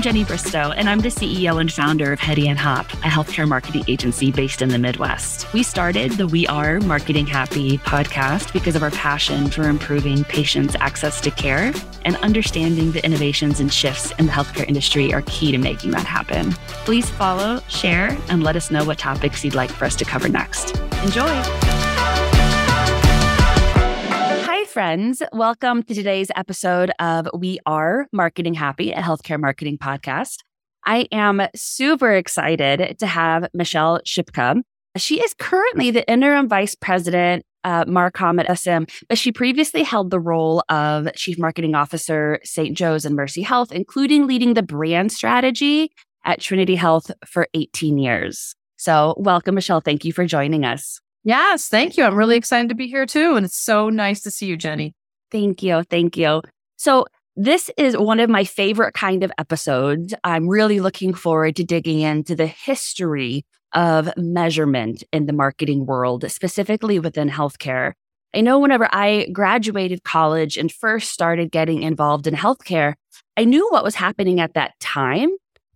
I'm Jenny Bristow, and I'm the CEO and founder of Hedy and Hopp, a healthcare marketing agency based in the Midwest. We started the We Are Marketing Happy podcast because of our passion for improving patients' access to care and understanding the innovations and shifts in the healthcare industry are key to making that happen. Please follow, share, and let us know what topics you'd like for us to cover next. Enjoy! Friends. Welcome to today's episode of We Are Marketing Happy, a healthcare marketing podcast. I am super excited to have Michele Szczypka. She is currently the interim vice president, uh, Marcom at SSM, but she previously held the role of chief marketing officer, St. Joe's and Mercy Health, including leading the brand strategy at Trinity Health for 18 years. So, welcome, Michele. Thank you for joining us. Yes, thank you. I'm really excited to be here too. And it's so nice to see you, Jenny. Thank you. Thank you. So, this is one of my favorite kind of episodes. I'm really looking forward to digging into the history of measurement in the marketing world, specifically within healthcare. I know whenever I graduated college and first started getting involved in healthcare, I knew what was happening at that time,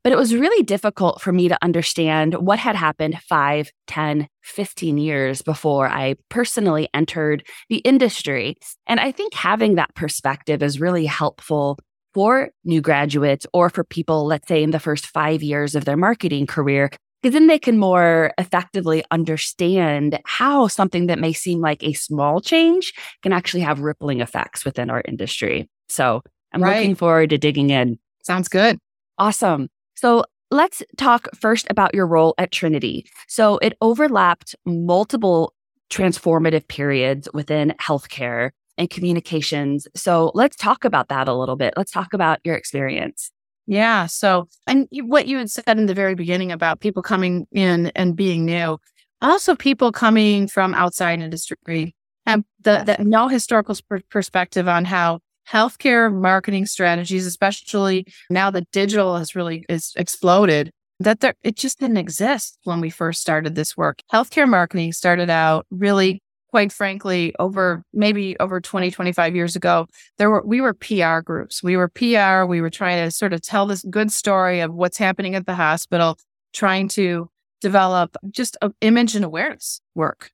but it was really difficult for me to understand what had happened 5, 10, 15 years before I personally entered the industry. And I think having that perspective is really helpful for new graduates or for people, let's say, in the first five years of their marketing career, because then they can more effectively understand how something that may seem like a small change can actually have rippling effects within our industry. So I'm right. looking forward to digging in. Sounds good. Awesome. So let's talk first about your role at Trinity. So it overlapped multiple transformative periods within healthcare and communications. So let's talk about that a little bit. Let's talk about your experience. Yeah. So, and what you had said in the very beginning about people coming in and being new, also people coming from outside industry and the, the no historical perspective on how healthcare marketing strategies, especially now that digital has really is exploded, that there it just didn't exist when we first started this work. Healthcare marketing started out really quite frankly over maybe over 20 25 years ago there were we were PR groups. We were PR, we were trying to sort of tell this good story of what's happening at the hospital, trying to develop just image and awareness work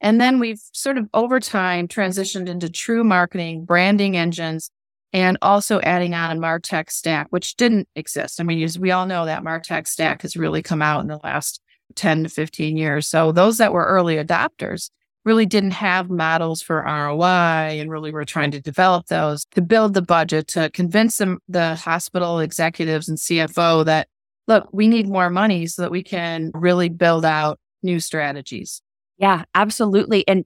and then we've sort of over time transitioned into true marketing, branding engines, and also adding on a MarTech stack, which didn't exist. I mean, as we all know, that MarTech stack has really come out in the last 10 to 15 years. So those that were early adopters really didn't have models for ROI and really were trying to develop those to build the budget to convince them, the hospital executives and CFO that, look, we need more money so that we can really build out new strategies. Yeah, absolutely. And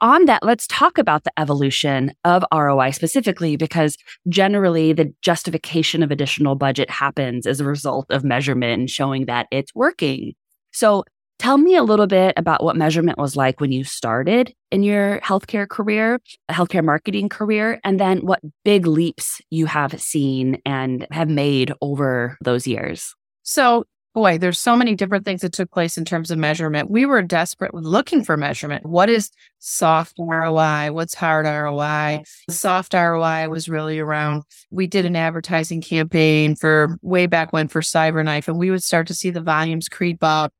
on that, let's talk about the evolution of ROI specifically, because generally the justification of additional budget happens as a result of measurement and showing that it's working. So tell me a little bit about what measurement was like when you started in your healthcare career, healthcare marketing career, and then what big leaps you have seen and have made over those years. So boy, there's so many different things that took place in terms of measurement. We were desperate with looking for measurement. What is soft ROI? What's hard ROI? Soft ROI was really around, we did an advertising campaign for way back when for Cyberknife, and we would start to see the volumes creep up.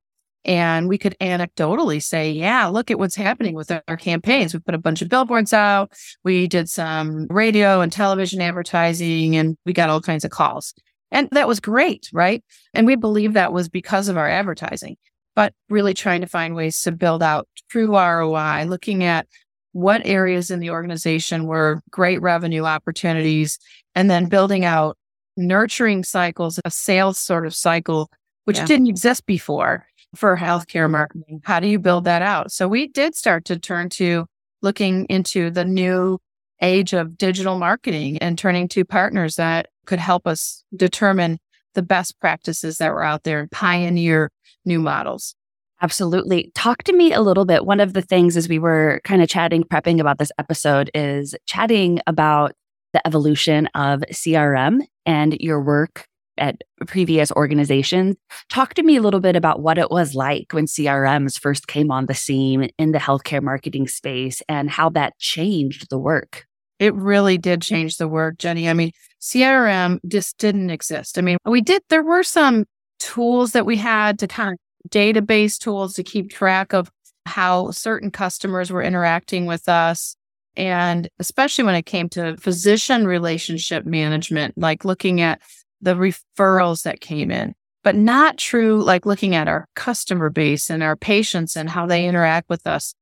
And we could anecdotally say, yeah, look at what's happening with our campaigns. We put a bunch of billboards out. We did some radio and television advertising, and we got all kinds of calls. And that was great, right? And we believe that was because of our advertising, but really trying to find ways to build out true ROI, looking at what areas in the organization were great revenue opportunities, and then building out nurturing cycles, a sales sort of cycle, which yeah. didn't exist before for healthcare marketing. How do you build that out? So we did start to turn to looking into the new age of digital marketing and turning to partners that could help us determine the best practices that were out there and pioneer new models. Absolutely. Talk to me a little bit. One of the things as we were kind of chatting, prepping about this episode is chatting about the evolution of CRM and your work at previous organizations. Talk to me a little bit about what it was like when CRMs first came on the scene in the healthcare marketing space and how that changed the work. It really did change the work, Jenny. I mean, CRM just didn't exist. I mean, we did, there were some tools that we had to kind of database tools to keep track of how certain customers were interacting with us. And especially when it came to physician relationship management, like looking at the referrals that came in, but not true, like looking at our customer base and our patients and how they interact with us.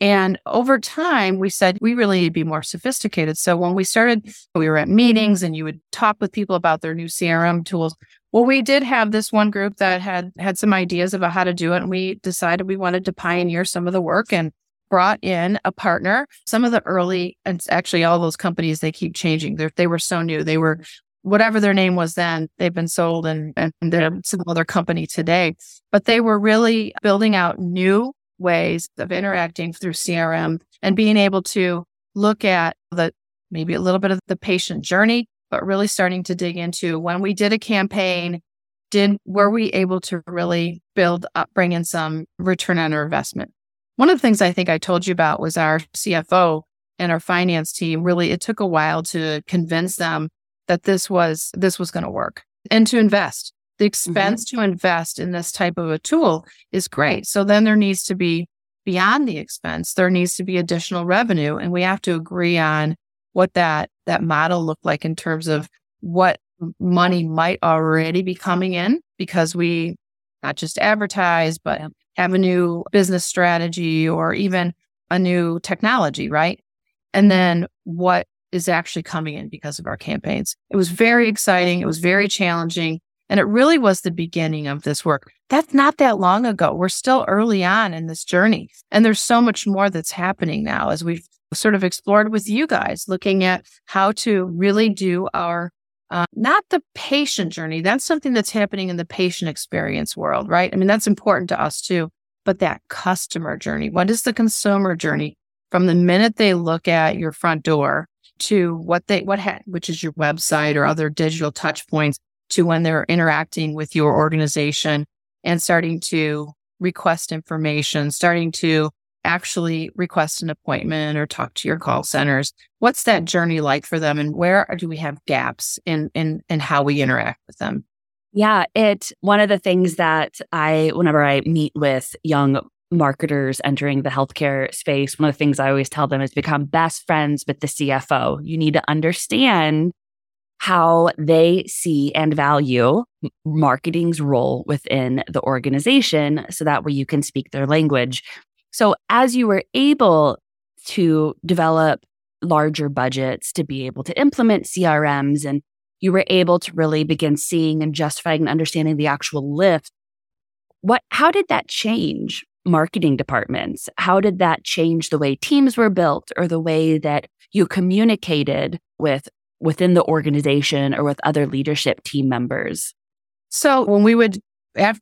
And over time, we said we really need to be more sophisticated. So when we started, we were at meetings and you would talk with people about their new CRM tools. Well, we did have this one group that had had some ideas about how to do it. And we decided we wanted to pioneer some of the work and brought in a partner. Some of the early, and actually all those companies, they keep changing. They're, they were so new. They were whatever their name was then, they've been sold and, and they're some other company today. But they were really building out new ways of interacting through CRM and being able to look at the maybe a little bit of the patient journey, but really starting to dig into when we did a campaign, did were we able to really build up, bring in some return on our investment? One of the things I think I told you about was our CFO and our finance team. Really, it took a while to convince them that this was this was going to work and to invest the mm-hmm. expense mm-hmm. to invest in this type of a tool is great. So then there needs to be beyond the expense, there needs to be additional revenue. And we have to agree on what that, that model looked like in terms of what money might already be coming in because we not just advertise, but have a new business strategy or even a new technology, right? And then what is actually coming in because of our campaigns. It was very exciting. It was very challenging. And it really was the beginning of this work. That's not that long ago. We're still early on in this journey. And there's so much more that's happening now as we've sort of explored with you guys, looking at how to really do our, uh, not the patient journey. That's something that's happening in the patient experience world, right? I mean, that's important to us too. But that customer journey, what is the consumer journey from the minute they look at your front door to what they, what, ha- which is your website or other digital touch points to when they're interacting with your organization and starting to request information, starting to actually request an appointment or talk to your call centers. What's that journey like for them and where do we have gaps in in in how we interact with them? Yeah, it one of the things that I whenever I meet with young marketers entering the healthcare space, one of the things I always tell them is become best friends with the CFO. You need to understand how they see and value marketing's role within the organization so that way you can speak their language. So, as you were able to develop larger budgets to be able to implement CRMs and you were able to really begin seeing and justifying and understanding the actual lift, what how did that change marketing departments? How did that change the way teams were built or the way that you communicated with within the organization or with other leadership team members? So when we would,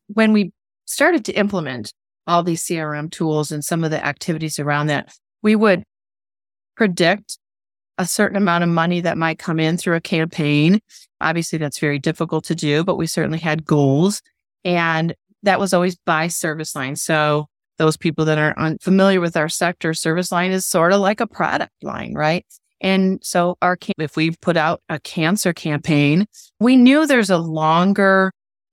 when we started to implement all these CRM tools and some of the activities around that, we would predict a certain amount of money that might come in through a campaign. Obviously, that's very difficult to do, but we certainly had goals. And that was always by service line. So those people that are unfamiliar with our sector, service line is sort of like a product line, right? And so our, if we put out a cancer campaign, we knew there's a longer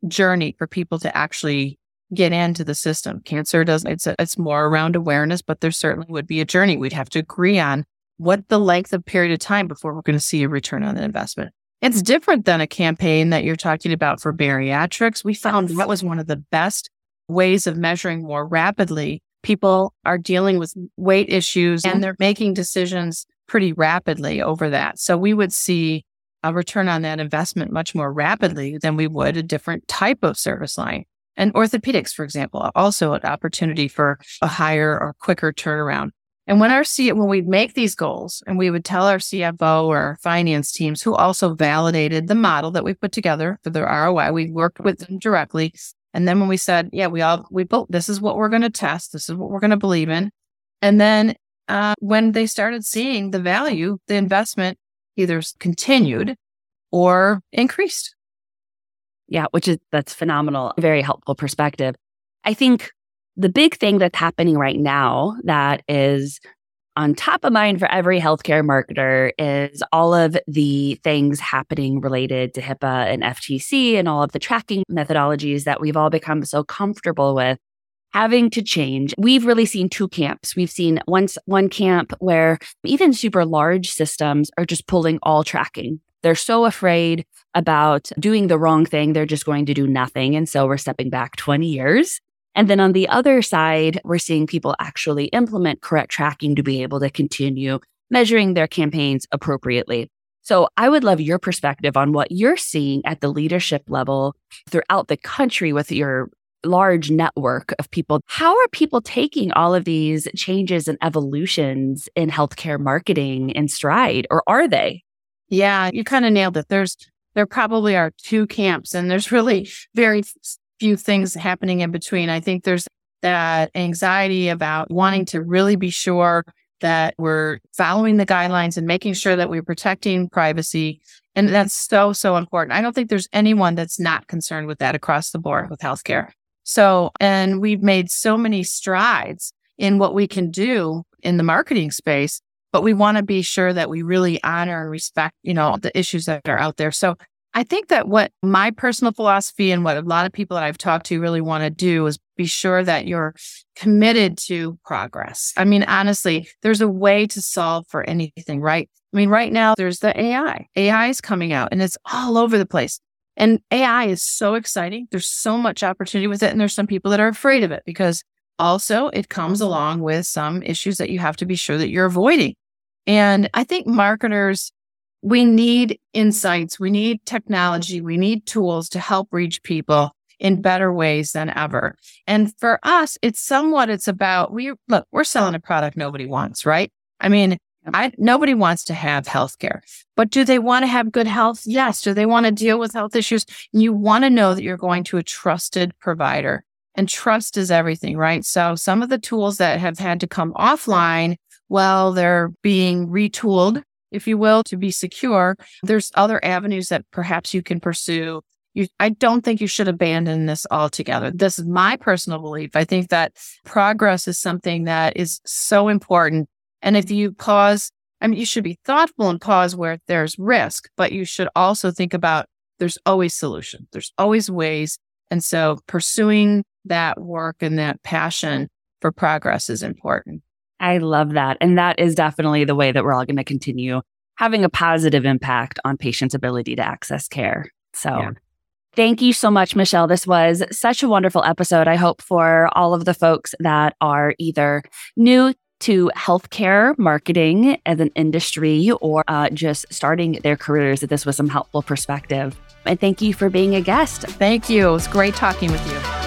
journey for people to actually get into the system. Cancer does, it's, a, it's more around awareness, but there certainly would be a journey. We'd have to agree on what the length of period of time before we're going to see a return on the investment. It's different than a campaign that you're talking about for bariatrics. We found that was one of the best ways of measuring more rapidly. People are dealing with weight issues and they're making decisions pretty rapidly over that. So we would see a return on that investment much more rapidly than we would a different type of service line. And orthopedics, for example, also an opportunity for a higher or quicker turnaround. And when our C, when we'd make these goals and we would tell our CFO or our finance teams who also validated the model that we put together for the ROI, we worked with them directly. And then when we said, yeah, we all, we built, this is what we're going to test. This is what we're going to believe in. And then uh, when they started seeing the value, the investment either continued or increased. Yeah, which is that's phenomenal. Very helpful perspective. I think the big thing that's happening right now that is on top of mind for every healthcare marketer is all of the things happening related to HIPAA and FTC and all of the tracking methodologies that we've all become so comfortable with having to change. We've really seen two camps. We've seen once one camp where even super large systems are just pulling all tracking. They're so afraid about doing the wrong thing, they're just going to do nothing. And so we're stepping back 20 years. And then on the other side, we're seeing people actually implement correct tracking to be able to continue measuring their campaigns appropriately. So I would love your perspective on what you're seeing at the leadership level throughout the country with your large network of people. How are people taking all of these changes and evolutions in healthcare marketing in stride, or are they? Yeah, you kind of nailed it. There's there probably are two camps, and there's really very few things happening in between. I think there's that anxiety about wanting to really be sure that we're following the guidelines and making sure that we're protecting privacy. And that's so, so important. I don't think there's anyone that's not concerned with that across the board with healthcare. So, and we've made so many strides in what we can do in the marketing space, but we want to be sure that we really honor and respect, you know, the issues that are out there. So I think that what my personal philosophy and what a lot of people that I've talked to really want to do is be sure that you're committed to progress. I mean, honestly, there's a way to solve for anything, right? I mean, right now there's the AI. AI is coming out and it's all over the place. And AI is so exciting. There's so much opportunity with it. And there's some people that are afraid of it because also it comes mm-hmm. along with some issues that you have to be sure that you're avoiding. And I think marketers, we need insights. We need technology. We need tools to help reach people in better ways than ever. And for us, it's somewhat, it's about we look, we're selling a product nobody wants, right? I mean, I, nobody wants to have health care, but do they want to have good health? Yes. Do they want to deal with health issues? You want to know that you're going to a trusted provider and trust is everything, right? So some of the tools that have had to come offline, well, they're being retooled, if you will, to be secure. There's other avenues that perhaps you can pursue. You, I don't think you should abandon this altogether. This is my personal belief. I think that progress is something that is so important and if you pause, I mean, you should be thoughtful and pause where there's risk, but you should also think about there's always solution. There's always ways. And so pursuing that work and that passion for progress is important. I love that. And that is definitely the way that we're all going to continue having a positive impact on patients' ability to access care. So yeah. Thank you so much, Michele. This was such a wonderful episode. I hope for all of the folks that are either new to healthcare marketing as an industry or uh, just starting their careers, that this was some helpful perspective. And thank you for being a guest. Thank you. It was great talking with you.